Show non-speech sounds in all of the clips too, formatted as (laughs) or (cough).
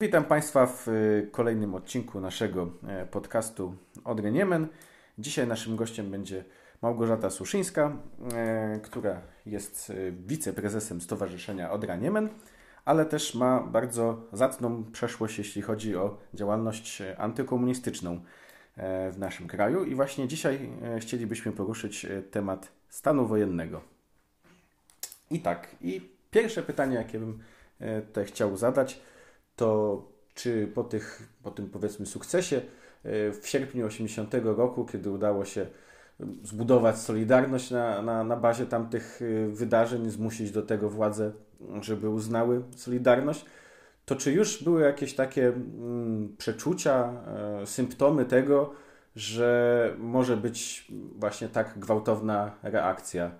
Witam Państwa w y, kolejnym odcinku naszego e, podcastu Odry Niemen. Dzisiaj naszym gościem będzie Małgorzata Suszyńska, e, która jest e, wiceprezesem Stowarzyszenia Odra Niemen, ale też ma bardzo zacną przeszłość, jeśli chodzi o działalność antykomunistyczną w naszym kraju. I właśnie dzisiaj chcielibyśmy poruszyć temat stanu wojennego. I tak, i pierwsze pytanie, jakie bym tutaj chciał zadać, to czy po, tych, po tym powiedzmy sukcesie e, w sierpniu 80 roku, kiedy udało się zbudować Solidarność na, na, na bazie tamtych e, wydarzeń, zmusić do tego władze, żeby uznały Solidarność, to czy już były jakieś takie mm, przeczucia, e, symptomy tego, że może być właśnie tak gwałtowna reakcja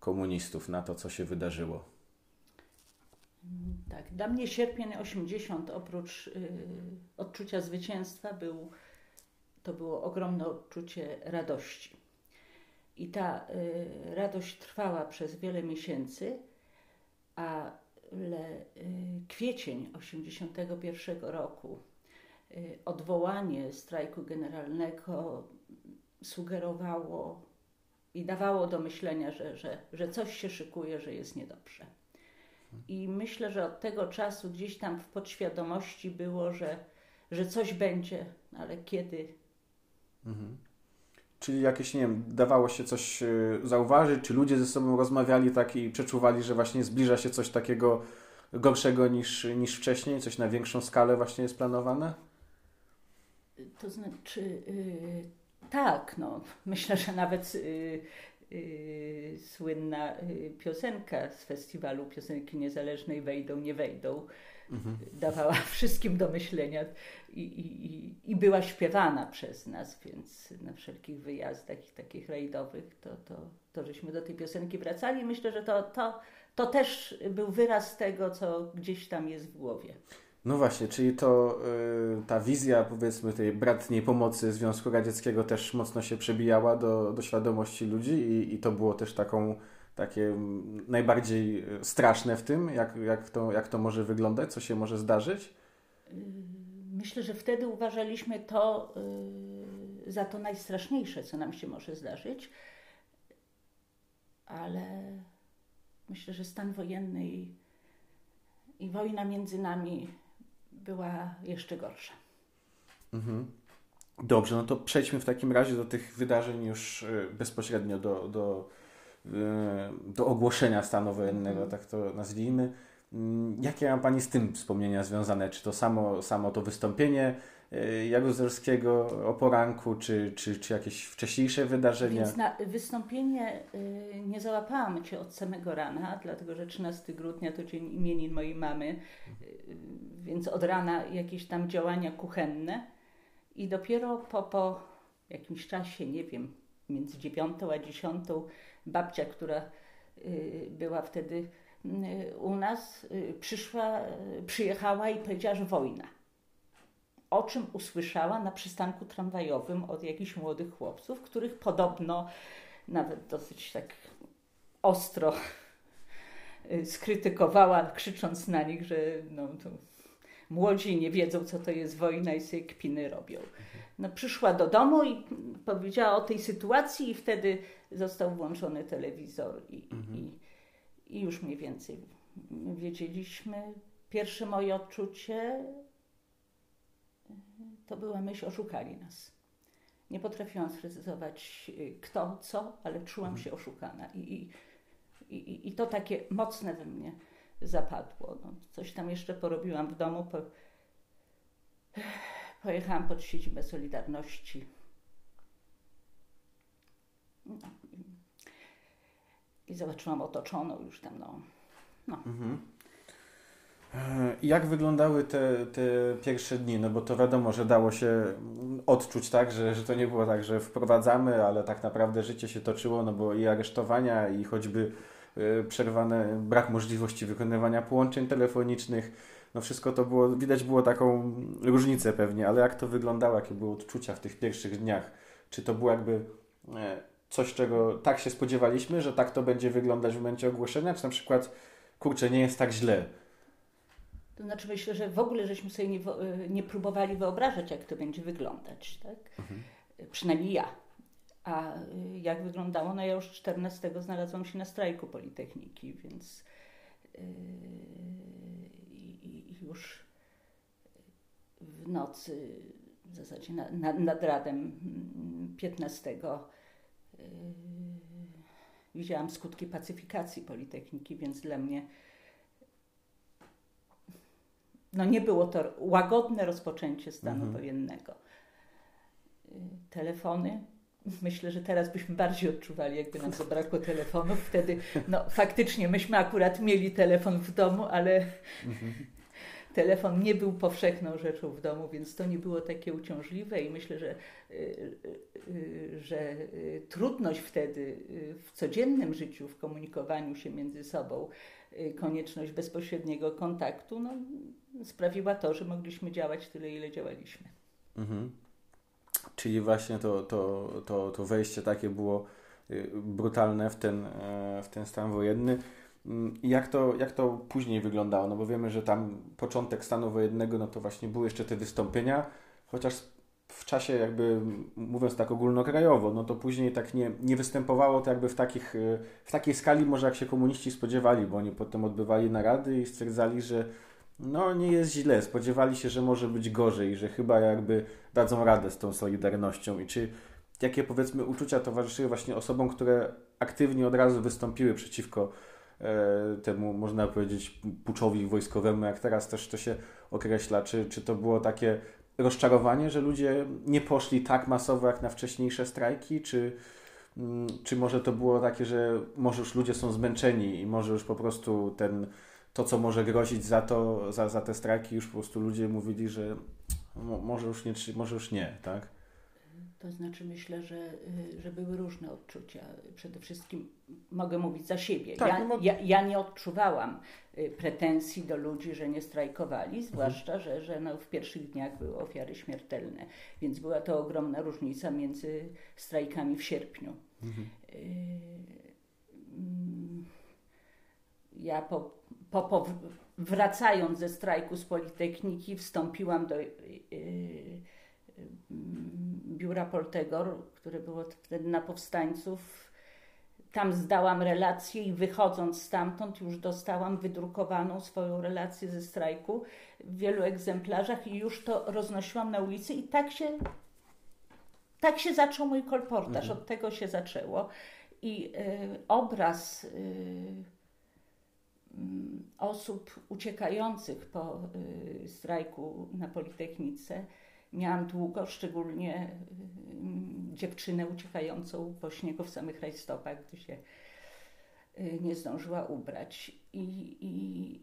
komunistów na to, co się wydarzyło? Tak, dla mnie sierpień 80 oprócz y, odczucia zwycięstwa był, to było ogromne odczucie radości. I ta y, radość trwała przez wiele miesięcy, ale y, kwiecień 81 roku, y, odwołanie strajku generalnego sugerowało i dawało do myślenia, że, że, że coś się szykuje, że jest niedobrze. I myślę, że od tego czasu gdzieś tam w podświadomości było, że, że coś będzie, ale kiedy. Mhm. Czyli jakieś, nie wiem, dawało się coś y, zauważyć, czy ludzie ze sobą rozmawiali tak i przeczuwali, że właśnie zbliża się coś takiego gorszego niż, niż wcześniej, coś na większą skalę właśnie jest planowane? To znaczy, yy, tak, no, myślę, że nawet yy, słynna y, piosenka z festiwalu piosenki niezależnej Wejdą, nie wejdą. Mhm. Dawała (laughs) wszystkim do myślenia i, i, i była śpiewana przez nas, więc na wszelkich wyjazdach i takich rajdowych to, to, to żeśmy do tej piosenki wracali. Myślę, że to, to, to też był wyraz tego, co gdzieś tam jest w głowie. No właśnie, czyli to y, ta wizja powiedzmy tej bratniej pomocy Związku Radzieckiego też mocno się przebijała do, do świadomości ludzi i, i to było też taką takie najbardziej y, straszne w tym, jak, jak, to, jak to może wyglądać, co się może zdarzyć? Y, myślę, że wtedy uważaliśmy to za to najstraszniejsze, co nam się może zdarzyć, ale myślę, że stan wojenny i, i wojna między nami była jeszcze gorsza. Mhm. Dobrze, no to przejdźmy w takim razie do tych wydarzeń już y, bezpośrednio do, do, y, do ogłoszenia stanu wojennego, mhm. tak to nazwijmy. Mm, jakie ma Pani z tym wspomnienia związane? Czy to samo, samo to wystąpienie Jaruzelskiego o poranku, czy, czy, czy jakieś wcześniejsze wydarzenia? Więc na wystąpienie nie załapałam Cię od samego rana, dlatego że 13 grudnia to dzień imienin mojej mamy więc od rana jakieś tam działania kuchenne i dopiero po, po jakimś czasie, nie wiem, między dziewiątą a dziesiątą, babcia, która y, była wtedy y, u nas, y, przyszła, przyjechała i powiedziała, że wojna. O czym usłyszała na przystanku tramwajowym od jakichś młodych chłopców, których podobno nawet dosyć tak ostro skrytykowała, krzycząc na nich, że no, młodzi nie wiedzą, co to jest wojna i sobie kpiny robią. No, przyszła do domu i powiedziała o tej sytuacji i wtedy został włączony telewizor i, mhm. i, i już mniej więcej wiedzieliśmy. Pierwsze moje odczucie to była myśl, oszukali nas. Nie potrafiłam sprecyzować kto, co, ale czułam mhm. się oszukana i, i, i, i to takie mocne we mnie zapadło. No, coś tam jeszcze porobiłam w domu. Po... (sighs) Pojechałam pod siedzibę Solidarności. No, i, zobaczyłam otoczoną już tam, no. no. Mhm. E, jak wyglądały te, te pierwsze dni? No bo to wiadomo, że dało się odczuć tak, że, że to nie było tak, że wprowadzamy, ale tak naprawdę życie się toczyło, no bo i aresztowania, i choćby Y, przerwane, brak możliwości wykonywania połączeń telefonicznych. No wszystko to było, widać było taką różnicę pewnie, ale jak to wyglądało, jakie były odczucia w tych pierwszych dniach? Czy to było jakby e, coś, czego tak się spodziewaliśmy, że tak to będzie wyglądać w momencie ogłoszenia, czy na przykład, kurczę, nie jest tak źle? To znaczy myślę, że w ogóle żeśmy sobie nie, nie próbowali wyobrażać, jak to będzie wyglądać, tak? Mhm. Przynajmniej ja. A jak wyglądało? No ja już 14 znalazłam się na strajku Politechniki, więc yy, już w nocy, w zasadzie na, na, nad radem 15 yy, widziałam skutki pacyfikacji Politechniki, więc dla mnie no nie było to łagodne rozpoczęcie stanu mhm. wojennego. Yy, telefony. Myślę, że teraz byśmy bardziej odczuwali, jakby nam zabrakło telefonów. Wtedy, no faktycznie, myśmy akurat mieli telefon w domu, ale mhm (laughs) telefon nie był powszechną rzeczą w domu, więc to nie było takie uciążliwe i myślę, że, y, y, y, że trudność wtedy w codziennym życiu, w komunikowaniu się między sobą, konieczność bezpośredniego kontaktu, no, sprawiła to, że mogliśmy działać tyle, ile działaliśmy. Mhm. Czyli właśnie to, to, to, to wejście takie było brutalne w ten, e, w ten stan wojenny. Mm, jak to, jak to później wyglądało? No bo wiemy, że tam początek stanu wojennego, no to właśnie były jeszcze te wystąpienia, chociaż w czasie jakby, mówiąc tak ogólnokrajowo, no to później tak nie, nie występowało to jakby w, takich, y, w takiej skali może jak się komuniści spodziewali, bo oni potem odbywali narady i stwierdzali, że no nie jest źle, spodziewali się, że może być gorzej, że chyba jakby dadzą radę z tą Solidarnością. I czy jakie powiedzmy uczucia towarzyszyły właśnie osobom, które aktywnie od razu wystąpiły przeciwko E, temu, można powiedzieć, puczowi wojskowemu, jak teraz też to się określa. Czy, czy to było takie rozczarowanie, że ludzie nie poszli tak masowo jak na wcześniejsze strajki, czy, mm, czy może to było takie, że może już ludzie są zmęczeni i może już po prostu ten, to, co może grozić za, to, za, za te strajki, już po prostu ludzie mówili, że może już nie, może już nie, tak? To znaczy myślę, że, y, że były różne odczucia. Przede wszystkim mogę mówić za siebie. Tak, ja, no ja, ja, nie odczuwałam y, pretensji do ludzi, że nie strajkowali, mhm. zwłaszcza, mhm. że, że no w pierwszych dniach były ofiary śmiertelne. Więc była to ogromna różnica między strajkami w sierpniu. Mhm. Y, mm, ja po, po, wracając ze strajku z Politechniki wstąpiłam do biura Poltegor, które było wtedy na powstańców. Tam zdałam relację i wychodząc stamtąd już dostałam wydrukowaną swoją relację ze strajku w wielu egzemplarzach i już to roznosiłam na ulicy i tak się, tak się zaczął mój kolportaż, mhm. od tego się zaczęło. I y, obraz y, osób uciekających po y, strajku na Politechnice miałam długo, szczególnie y, dziewczynę uciekającą po śniegu w samych rajstopach, gdy się y, nie zdążyła ubrać. I, i,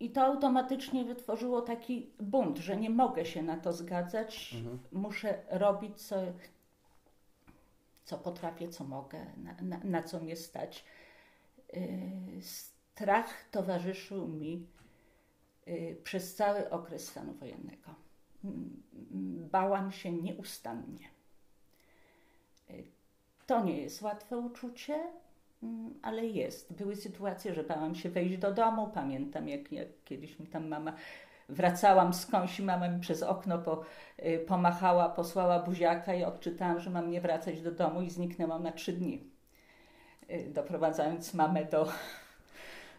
i to automatycznie wytworzyło taki bunt, że nie mogę się na to zgadzać, mhm. muszę robić co, co potrafię, co mogę, na, na, na co mnie stać. Y, strach towarzyszył mi przez cały okres stanu wojennego bałam się nieustannie. To nie jest łatwe uczucie, ale jest. Były sytuacje, że bałam się wejść do domu. Pamiętam, jak, jak kiedyś mi tam mama wracałam skądś i mama mi przez okno po, y, pomachała, posłała buziaka i odczytałam, że mam nie wracać do domu i zniknęłam na trzy dni. Y, doprowadzając mamę do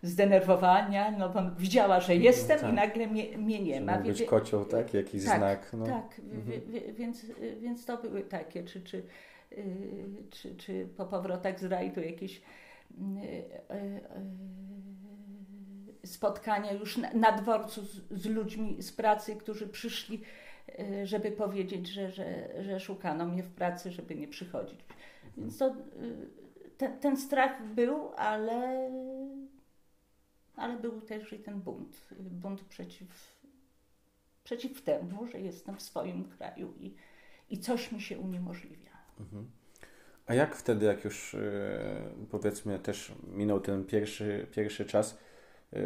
zdenerwowania, no bo widziała, że jestem tak. i nagle mnie, mnie nie ma. Mógł być kocioł, tak? Jakiś tak, znak. No. Tak, mhm. więc, więc to były takie, czy, czy, y, czy, czy po powrotach z rajdu jakieś y, y, spotkania już na, na dworcu z, z, ludźmi z pracy, którzy przyszli, żeby powiedzieć, że, że, że szukano mnie w pracy, żeby nie przychodzić. Więc to, ten, ten strach był, ale ale był też i ten bunt, bunt przeciw, przeciw temu, że jestem w swoim kraju i, i coś mi się uniemożliwia. Mhm. A jak wtedy, jak już e, powiedzmy też minął ten pierwszy, pierwszy czas, e,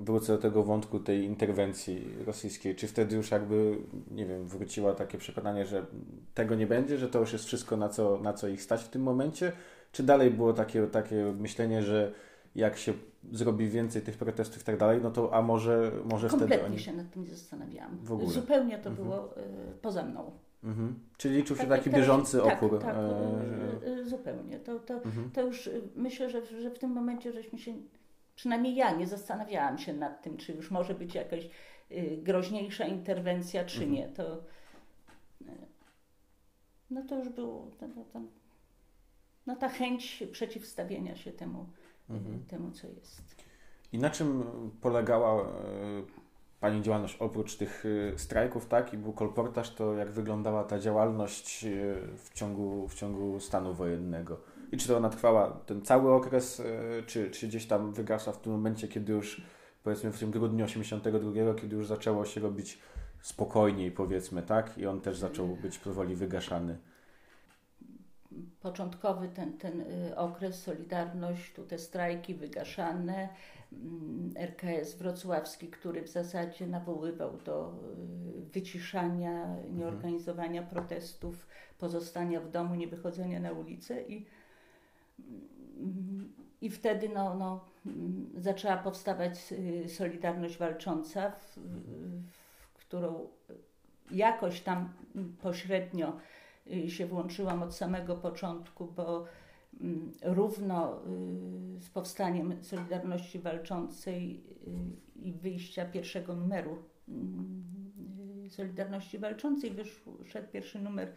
wrócę do tego wątku tej interwencji rosyjskiej, czy wtedy już jakby, nie wiem, wróciło takie przekonanie, że tego nie będzie, że to już jest wszystko, na co, na co ich stać w tym momencie, czy dalej było takie, takie myślenie, że jak się zrobi więcej tych protestów i tak dalej, no to a może, może Kompletnie wtedy oni... się nad tym nie zastanawiałam. W ogóle. Zupełnie to było y, poza mną. Mhm. Czyli liczył się Tak jak taki teraz- bieżący tak, opór. Tak, e, y, y, zupełnie. To, to, Mhm. to już y, myślę, że, że w tym momencie żeśmy się, przynajmniej ja nie zastanawiałam się nad tym, czy już może być jakaś y, groźniejsza interwencja, czy Mhm. nie. To, y, no to już było, to, to, no ta chęć przeciwstawienia się temu, Mhm. temu co jest. I na czym polegała e, Pani działalność oprócz tych e, strajków, tak? I był kolportaż, to jak wyglądała ta działalność e, w ciągu, w ciągu stanu wojennego? I czy to ona trwała ten cały okres, czy, czy gdzieś tam wygasła w tym momencie, kiedy już powiedzmy w tym grudniu 82, kiedy już zaczęło się robić spokojniej, powiedzmy, tak? I on też zaczął być powoli wygaszany. Początkowy ten, ten y, okres, Solidarność, tu te strajki wygaszane, mm, RKS wrocławski, który w zasadzie nawoływał do y, wyciszania, nieorganizowania protestów, pozostania w domu, nie wychodzenia na ulicę i, mm, i wtedy no, no, mm, zaczęła powstawać y, Solidarność Walcząca, w, w którą jakoś tam pośrednio się włączyłam od samego początku, bo mm, równo y, z powstaniem Solidarności Walczącej y, i wyjścia pierwszego numeru mm, y, Solidarności Walczącej wyszedł pierwszy numer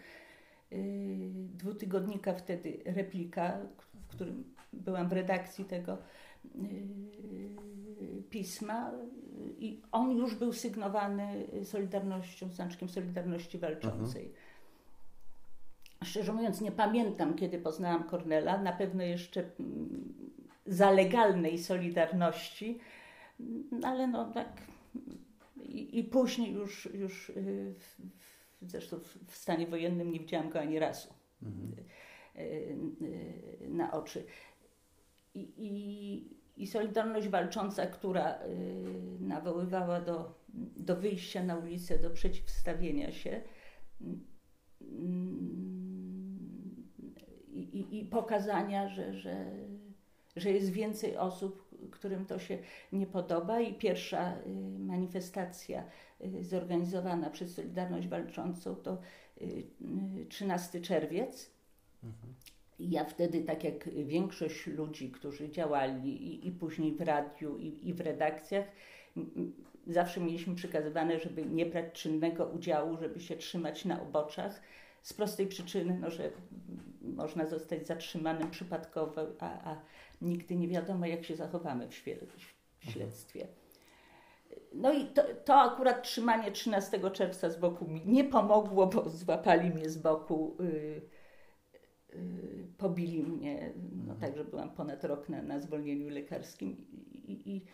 y, dwutygodnika wtedy Replika, w którym byłam w redakcji tego y, pisma i on już był sygnowany Solidarnością, znaczkiem Solidarności Walczącej. Szczerze mówiąc, nie pamiętam, kiedy poznałam Kornela. Na pewno jeszcze mm, za legalnej Solidarności, Mm, ale no tak. I, i później już, już y, w, w, zresztą w- stanie wojennym nie widziałam go ani razu y, y, na oczy. I, i, i Solidarność Walcząca, która nawoływała do, do wyjścia na ulicę, do przeciwstawienia się, mm, i, i, pokazania, że, że, że jest więcej osób, którym to się nie podoba. I pierwsza y, manifestacja y, zorganizowana przez Solidarność Walczącą to y, y, 13 czerwiec. I ja wtedy, tak jak większość ludzi, którzy działali i, i później w radiu, i, i w redakcjach, zawsze mieliśmy przekazywane, żeby nie brać czynnego udziału, żeby się trzymać na oboczach. Z prostej przyczyny, no, że można zostać zatrzymanym przypadkowo, a, a nigdy nie wiadomo, jak się zachowamy w, w śledztwie. No i to, to akurat trzymanie 13 czerwca z boku mi nie pomogło, bo złapali mnie z boku. y, y, pobili mnie, no tak, że byłam ponad rok na, na zwolnieniu lekarskim i, i, i,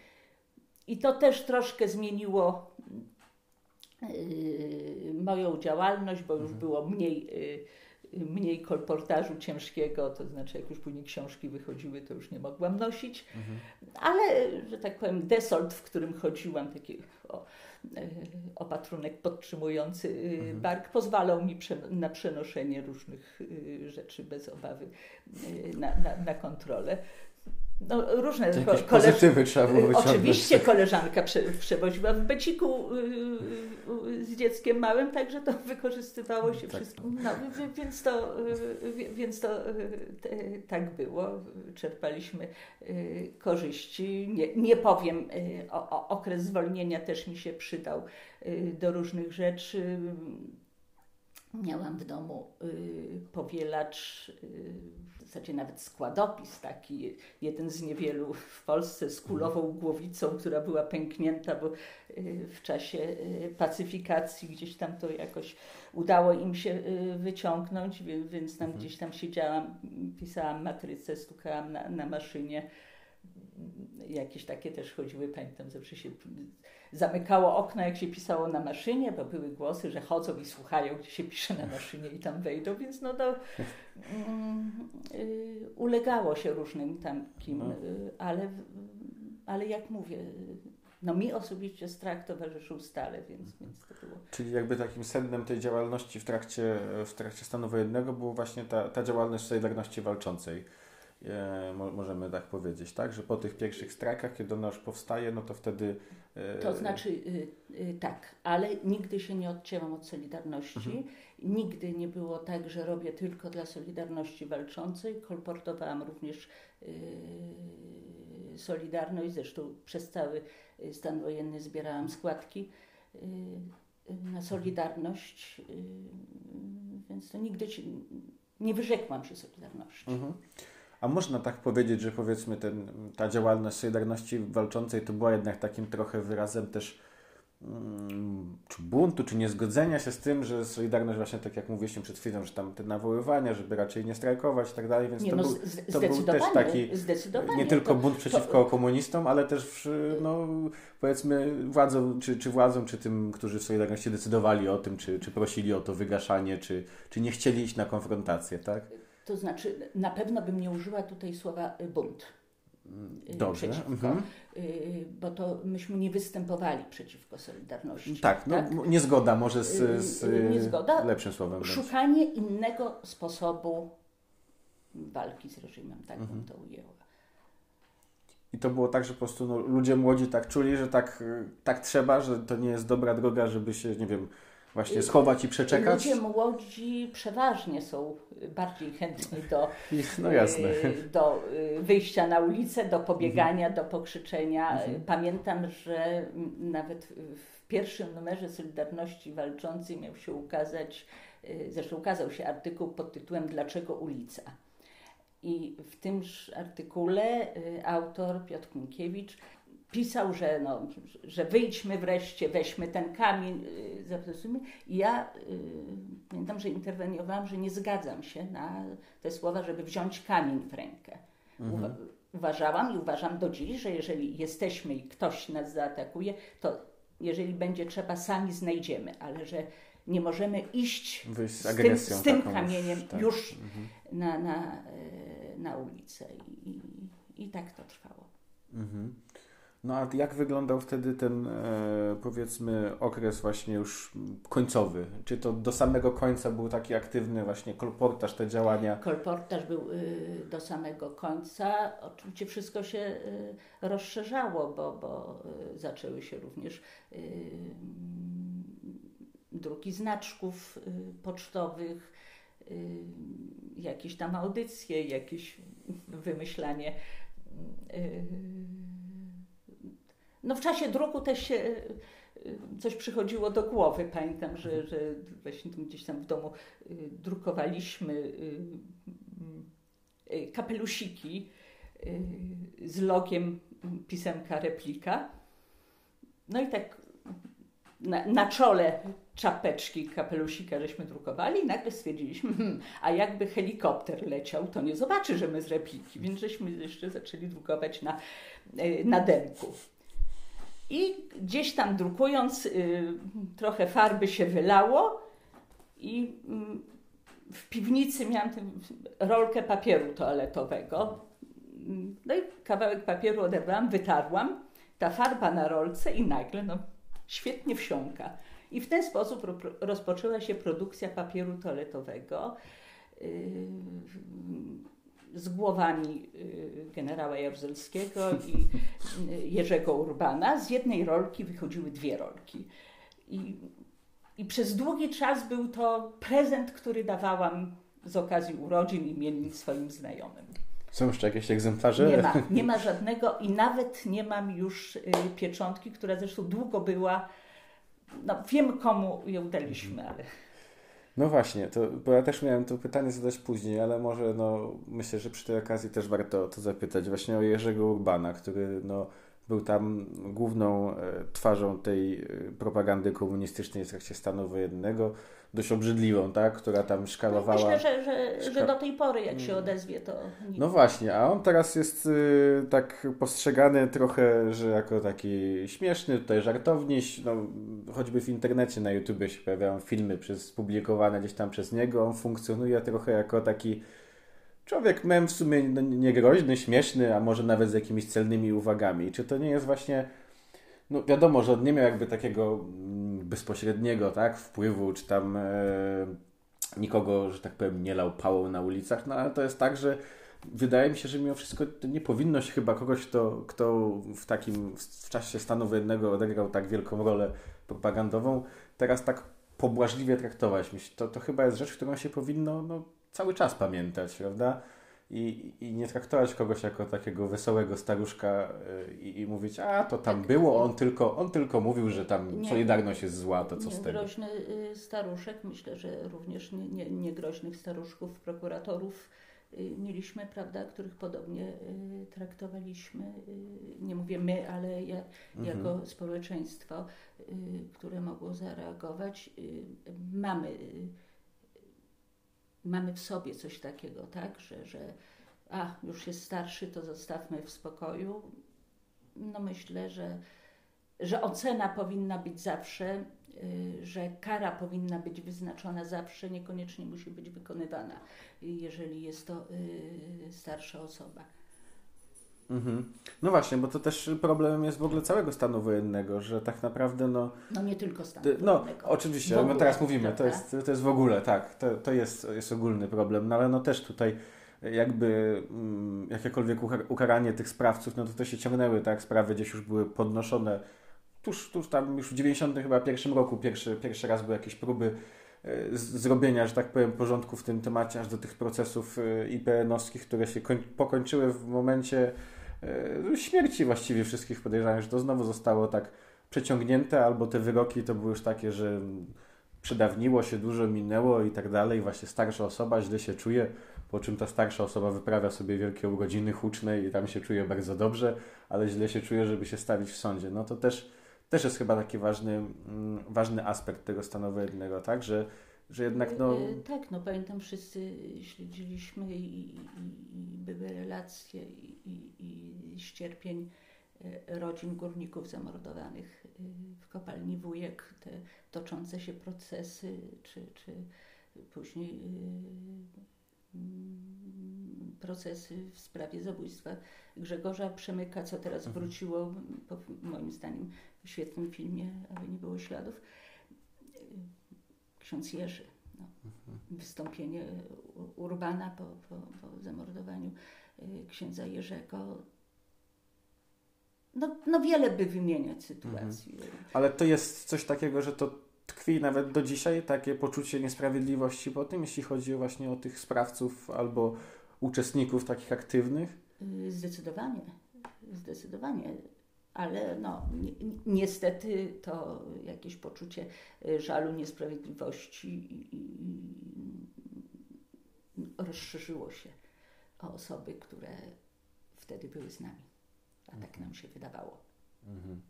i to też troszkę zmieniło y, moją działalność, bo już było mniej, y, mniej kolportażu ciężkiego, to znaczy jak już później książki wychodziły, to już nie mogłam nosić, ale, że tak powiem, desolt, w którym chodziłam, taki o, e, opatrunek podtrzymujący y, bark, pozwalał mi na przenoszenie różnych y, rzeczy bez obawy na, na, na kontrolę. No, różne To jakieś koleż- pozytywy trzeba było wyciągnąć. Oczywiście koleżanka prze, przewoziła w beciku y, y, z dzieckiem małym, także to wykorzystywało się Tak. wszystko. No, wi- więc to, y, wi- więc to y, te- tak było. Czerpaliśmy y, korzyści. Nie, nie powiem, y, o, o, okres zwolnienia też mi się przydał y, do różnych rzeczy. Miałam w domu y, powielacz, y, w zasadzie nawet składopis taki, jeden z niewielu w Polsce z kulową głowicą, która była pęknięta, bo y, w czasie y, pacyfikacji gdzieś tam to jakoś udało im się y, wyciągnąć, więc tam gdzieś tam siedziałam, pisałam matrycę, stukałam na, na maszynie. Jakieś takie też chodziły, pamiętam, zawsze się zamykało okno, jak się pisało na maszynie, bo były głosy, że chodzą i słuchają, gdzie się pisze na maszynie i tam wejdą, więc no to mm, y, ulegało się różnym takim, No. y, ale, ale jak mówię, y, no mi osobiście strach towarzyszył stale, więc, więc to było. Czyli jakby takim sednem tej działalności w trakcie, w trakcie stanu wojennego było właśnie ta, ta działalność Solidarności Walczącej. E, mo, możemy tak powiedzieć, tak? Że po tych pierwszych strajkach, kiedy ona już powstaje, no to wtedy... E, to znaczy y, y, tak, ale nigdy się nie odcięłam od Solidarności. Mhm. Nigdy nie było tak, że robię tylko dla Solidarności walczącej. Kolportowałam również y, Solidarność, zresztą przez cały stan wojenny zbierałam składki na Solidarność, więc to nigdy nie wyrzekłam się Solidarności. Mhm. A można tak powiedzieć, że powiedzmy ten, ta działalność Solidarności Walczącej to była jednak takim trochę wyrazem też mm, czy buntu, czy niezgodzenia się z tym, że Solidarność właśnie tak jak mówiliśmy przed chwilą, że tam te nawoływania, żeby raczej nie strajkować i tak dalej, więc nie, to, no, był, to był też taki nie tylko bunt przeciwko to... komunistom, ale też no, powiedzmy władzom, czy, czy władzom, czy tym, którzy w Solidarności decydowali o tym, czy, czy prosili o to wygaszanie, czy, czy nie chcieli iść na konfrontację, tak? To znaczy, na pewno bym nie użyła tutaj słowa y, bunt. Y, Dobrze. Przeciwko, mhm. Y, bo to myśmy nie występowali przeciwko Solidarności. Tak, no, tak? niezgoda może z, z niezgoda, lepszym słowem. Szukanie innego sposobu walki z reżimem, tak mhm. bym to ujęła. I to było tak, że po prostu no, ludzie młodzi tak czuli, że tak, tak trzeba, że to nie jest dobra droga, żeby się, nie wiem, właśnie schować i przeczekać? Ludzie młodzi przeważnie są bardziej chętni do, no. Y, do y, wyjścia na ulicę, do pobiegania, mhm. do pokrzyczenia. Mhm. Pamiętam, że nawet w pierwszym numerze Solidarności Walczącej miał się ukazać, y, zresztą ukazał się artykuł pod tytułem Dlaczego ulica? I w tymż artykule autor Piotr Minkiewicz pisał, że, no, że wyjdźmy wreszcie, weźmy ten kamień, yy, zapracujmy. I ja yy, pamiętam, że interweniowałam, że nie zgadzam się na te słowa, żeby wziąć kamień w rękę. Mhm. Uwa uważałam i uważam do dziś, że jeżeli jesteśmy i ktoś nas zaatakuje, to jeżeli będzie trzeba, sami znajdziemy, ale że nie możemy iść z, z, tym, z tym kamieniem już, tak. już mhm. na, na, yy, na ulicę. I, i, I tak to trwało. Mhm. No a jak wyglądał wtedy ten, e, powiedzmy, okres właśnie już końcowy? Czy to do samego końca był taki aktywny właśnie kolportaż, te działania? Kolportaż był y, do samego końca. Oczywiście wszystko się y, rozszerzało, bo, bo y, zaczęły się również y, druki znaczków y, pocztowych, y, jakieś tam audycje, jakieś wymyślanie no w czasie druku też się e, e, coś przychodziło do głowy. Pamiętam, że, mhm. że właśnie gdzieś tam w domu e, drukowaliśmy kapelusiki z logiem pisemka replika. No i tak na, na czole czapeczki kapelusika żeśmy drukowali i nagle stwierdziliśmy, hmm, a jakby helikopter leciał, to nie zobaczy, że my z repliki, więc żeśmy jeszcze zaczęli drukować na, na demku. I gdzieś tam drukując, y, trochę farby się wylało i y, w piwnicy miałam rolkę papieru toaletowego. No i kawałek papieru odebrałam, wytarłam, ta farba na rolce i nagle no, świetnie wsiąka. I w ten sposób rozpoczęła się produkcja papieru toaletowego. Y, z głowami y, generała Jaruzelskiego i y, Jerzego Urbana. Z jednej rolki wychodziły dwie rolki. I, I przez długi czas był to prezent, który dawałam z okazji urodzin i imienin swoim znajomym. Są jeszcze jakieś egzemplarze? Nie ma, (laughs) nie ma żadnego i nawet nie mam już y, pieczątki, która zresztą długo była. No, wiem komu ją daliśmy, ale. No właśnie, to, bo ja też miałem to pytanie zadać później, ale może no, myślę, że przy tej okazji też warto to zapytać. Właśnie o Jerzego Urbana, który no, był tam główną e, twarzą tej e, propagandy komunistycznej w trakcie stanu wojennego dość obrzydliwą, tak? która tam szkalowała. Myślę, że, że, że do tej pory, jak się odezwie, to. Nie... No właśnie, a on teraz jest y, tak postrzegany trochę, że jako taki śmieszny, tutaj żartowniś. No, choćby w internecie na YouTube się pojawiają filmy przez, publikowane gdzieś tam przez niego. On funkcjonuje trochę jako taki człowiek mem w sumie no, niegroźny, śmieszny, a może nawet z jakimiś celnymi uwagami. Czy to nie jest właśnie no wiadomo, że on nie miał jakby takiego mm, bezpośredniego tak, wpływu, czy tam e, nikogo, że tak powiem, nie lał pałą na ulicach, no ale to jest tak, że wydaje mi się, że mimo wszystko nie powinno się chyba kogoś, kto, kto w takim w czasie stanu wojennego odegrał tak wielką rolę propagandową, teraz tak pobłażliwie traktować. To, to chyba jest rzecz, którą się powinno no, cały czas pamiętać, prawda? I, I nie traktować kogoś jako takiego wesołego staruszka y, i, i mówić, a to tam tak, było, on tylko, on tylko mówił, że tam nie, Solidarność jest zła, to co nie, z tego. Groźny y, staruszek, myślę, że również nie, nie, nie groźnych staruszków, prokuratorów y, mieliśmy, prawda, których podobnie traktowaliśmy, nie mówię my, ale ja, mhm. jako społeczeństwo, które mogło zareagować. Mamy mamy w sobie coś takiego, tak, że, że a, już jest starszy, to zostawmy w spokoju. No myślę, że, że ocena powinna być zawsze, y, że kara powinna być wyznaczona zawsze, niekoniecznie musi być wykonywana, jeżeli jest to y, starsza osoba. Mhm. No właśnie, bo to też problemem jest w ogóle całego stanu wojennego, że tak naprawdę no... No nie tylko stanu No oczywiście, no teraz mówimy, to jest, to jest w ogóle, tak, to, to jest, jest ogólny problem, no ale no też tutaj jakby mm, jakiekolwiek ukaranie tych sprawców, no to to się ciągnęły, tak, sprawy gdzieś już były podnoszone. Tuż, tuż tam już w 90 chyba pierwszym roku pierwszy, pierwszy raz były jakieś próby e, zrobienia, że tak powiem, porządku w tym temacie, aż do tych procesów e, IPN-owskich, które się pokończyły w momencie E, śmierci właściwie wszystkich podejrzanych, że to znowu zostało tak przeciągnięte, albo te wyroki to były już takie, że przedawniło się, dużo minęło i tak dalej. Właśnie starsza osoba źle się czuje, po czym ta starsza osoba wyprawia sobie wielkie urodziny huczne i tam się czuje bardzo dobrze, ale źle się czuje, żeby się stawić w sądzie. No to też, też jest chyba taki ważny, mm, ważny aspekt tego stanu jednego, tak, że że jednak no... E, tak, no pamiętam wszyscy śledziliśmy i, i, i były relacje i, i ścierpień e, rodzin górników zamordowanych e, w kopalni Wujek, te toczące się procesy, czy, czy później mm, procesy w sprawie zabójstwa Grzegorza Przemyka, co teraz mhm. wróciło, po, moim zdaniem, w świetnym filmie, aby nie było śladów ksiądz Jerzy. No. Wystąpienie Urbana po, po, po zamordowaniu y, księdza Jerzego. No, no wiele by wymieniać sytuacji. Mhm. Ale to jest coś takiego, że to tkwi nawet do dzisiaj, takie poczucie niesprawiedliwości po tym, jeśli chodzi właśnie o tych sprawców albo uczestników takich aktywnych? Y, zdecydowanie. Zdecydowanie ale no, ni niestety to jakieś poczucie y, żalu, niesprawiedliwości i, i, i rozszerzyło się o osoby, które wtedy były z nami. A tak nam się wydawało. Mhm.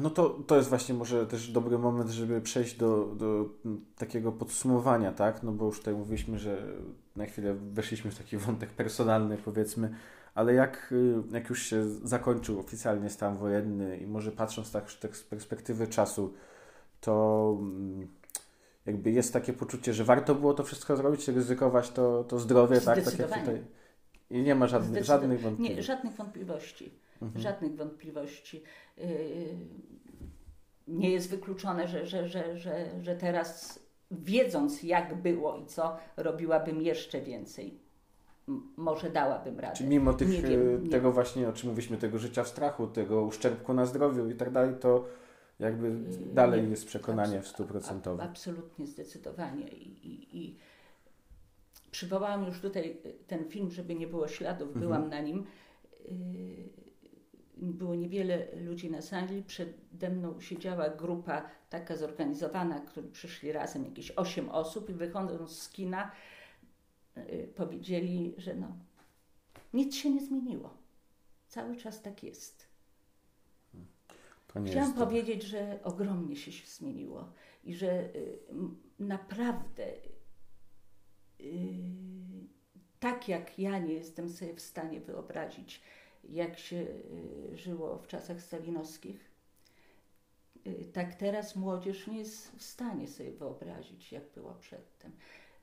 No to, to jest właśnie może też dobry moment, żeby przejść do, do takiego podsumowania, tak? No bo już tutaj mówiliśmy, że na chwilę weszliśmy w taki wątek personalny, powiedzmy, ale jak, y, jak już się zakończył oficjalnie stan wojenny i może patrząc tak, tak z perspektywy czasu, to mm, jakby jest takie poczucie, że warto było to wszystko zrobić, ryzykować to, to zdrowie, tak? tak jak tutaj. I nie ma żadnych, żadnych wątpliwości. Nie, żadnych wątpliwości. Mhm. Żadnych wątpliwości. Yy, nie jest wykluczone, że, że, że, że, że teraz wiedząc jak było i co, robiłabym jeszcze więcej może dałabym radę. Czy mimo tych, wiem, e, tego właśnie, o czym mówiliśmy, tego życia w strachu, tego uszczerbku na zdrowiu i tak dalej, to jakby e, dalej nie, jest przekonanie w stuprocentowym. Absolutnie, zdecydowanie. I, i, I, przywołałam już tutaj e, ten film, żeby nie było śladów, mhm. byłam na nim. Było niewiele ludzi na sali, przede mną siedziała grupa taka zorganizowana, którzy przyszli razem, jakieś osiem osób i wychodząc z kina, powiedzieli, że no, nic się nie zmieniło. Cały czas tak jest. Chciałam powiedzieć, że ogromnie się zmieniło i że y, naprawdę y, tak jak ja nie jestem sobie w stanie wyobrazić, jak się żyło w czasach stalinowskich, tak teraz młodzież nie jest w stanie sobie wyobrazić, jak było przedtem.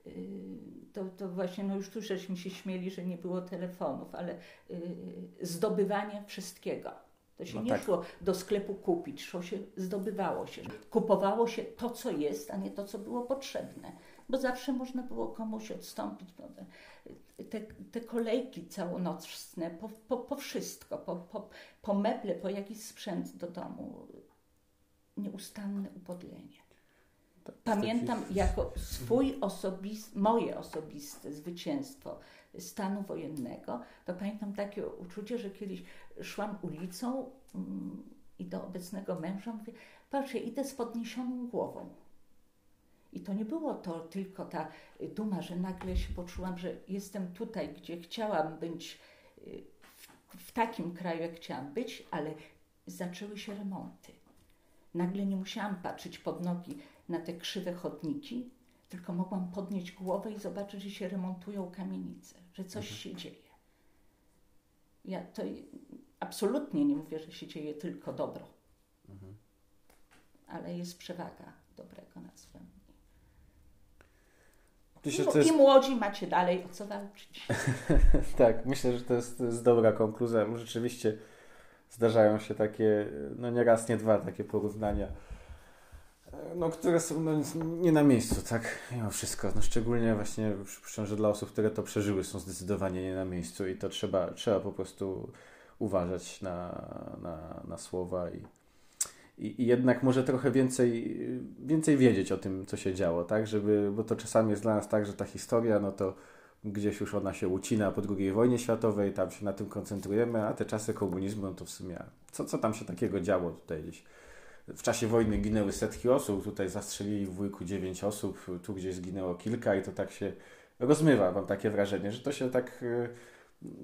Y, to, to właśnie, no już tu żeśmy się śmieli, że nie było telefonów, ale y, zdobywanie wszystkiego. To się no nie tak. szło do sklepu kupić, szło się, zdobywało się. Kupowało się to, co jest, a nie to, co było potrzebne. Bo zawsze można było komuś odstąpić. Te, te kolejki całonocne, po, po, po wszystko, po, po, po meble, po jakiś sprzęt do domu, nieustanne upodlenie. Pamiętam jako swój osobisty, moje osobiste zwycięstwo stanu wojennego, to pamiętam takie uczucie, że kiedyś szłam ulicą mm, i do obecnego męża mówię, patrz, ja idę z podniesioną głową. I to nie było to tylko ta duma, że nagle się poczułam, że jestem tutaj, gdzie chciałam być, y, w, w takim kraju, jak chciałam być, ale zaczęły się remonty. Nagle nie musiałam patrzeć pod nogi na te krzywe chodniki, tylko mogłam podnieść głowę i zobaczyć, że się remontują kamienice, że coś Mhm. się dzieje. Ja to absolutnie nie mówię, że się dzieje tylko dobro, Mhm. ale jest przewaga dobrego nad złem. Myślę, I, jest I młodzi macie dalej o co walczyć. (laughs) Tak, myślę, że to jest, to jest dobra konkluzja. Rzeczywiście zdarzają się takie, no nie raz, nie dwa takie porównania, no, które są no, nie na miejscu, tak? Mimo wszystko. No, szczególnie właśnie przypuszczam, że dla osób, które to przeżyły, są zdecydowanie nie na miejscu i to trzeba, trzeba po prostu uważać na, na, na słowa i, i, i jednak może trochę więcej, więcej wiedzieć o tym, co się działo, tak? Żeby, bo to czasami jest dla nas tak, że ta historia, no to gdzieś już ona się ucina po II wojnie światowej, tam się na tym koncentrujemy, a te czasy komunizmu, no to w sumie, co, co tam się takiego działo tutaj gdzieś? W czasie wojny ginęły setki osób, tutaj zastrzelili w wujku dziewięć osób, tu gdzieś zginęło kilka i to tak się rozmywa, mam takie wrażenie, że to się tak, y,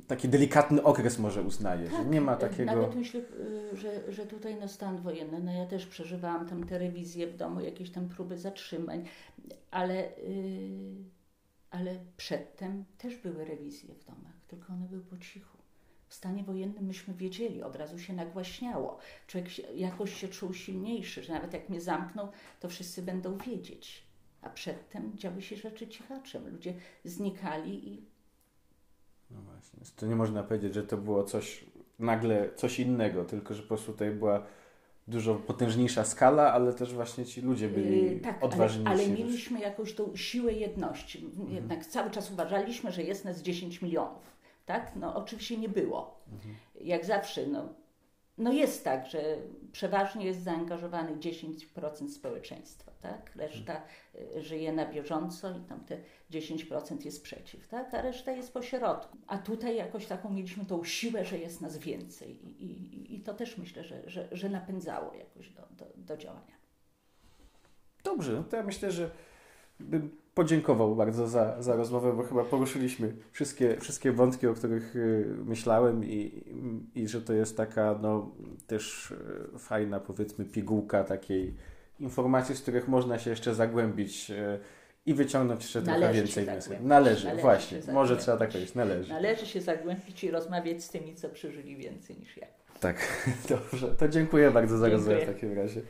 taki delikatny okres może uznaje, że nie ma e, takiego... Nawet myślę, y, że, że tutaj na stan wojenny, no ja też przeżywałam tam te rewizje w domu, jakieś tam próby zatrzymań, ale, ale przedtem też były rewizje w domach, tylko one były po cichu. W stanie wojennym myśmy wiedzieli, od razu się nagłaśniało. Człowiek się, jakoś się czuł silniejszy, że nawet jak mnie zamkną, to wszyscy będą wiedzieć. A przedtem działy się rzeczy cichaczem. Ludzie znikali i No właśnie, to nie można powiedzieć, że to było coś, nagle coś innego, tylko że po prostu tutaj była dużo potężniejsza skala, ale też właśnie ci ludzie byli Yy, tak, odważniejsi. ale, ale mieliśmy jakąś tą siłę jedności. Mhm. Jednak cały czas uważaliśmy, że jest nas 10 milionów. Tak? No oczywiście nie było. Mhm. Jak zawsze, no, no jest tak, że przeważnie jest zaangażowany 10% społeczeństwa, tak? Reszta y, żyje na bieżąco i tam te 10% jest przeciw, tak? A reszta jest po środku. A tutaj jakoś taką mieliśmy tą siłę, że jest nas więcej i, i, i to też myślę, że, że, że napędzało jakoś do, do, do działania. Dobrze, no to ja myślę, że bym podziękował bardzo za, za rozmowę, bo chyba poruszyliśmy wszystkie, wszystkie wątki, o których y, myślałem i, i że to jest taka no, też y, fajna powiedzmy pigułka takiej informacji, z których można się jeszcze zagłębić y, i wyciągnąć jeszcze trochę Należy się więcej wniosków. Należy, Należy właśnie, może trzeba tak powiedzieć, należy. Należy się zagłębić i rozmawiać z tymi, co przeżyli więcej niż ja. Tak, (laughs) dobrze. To dziękuję bardzo za rozmowę w takim razie.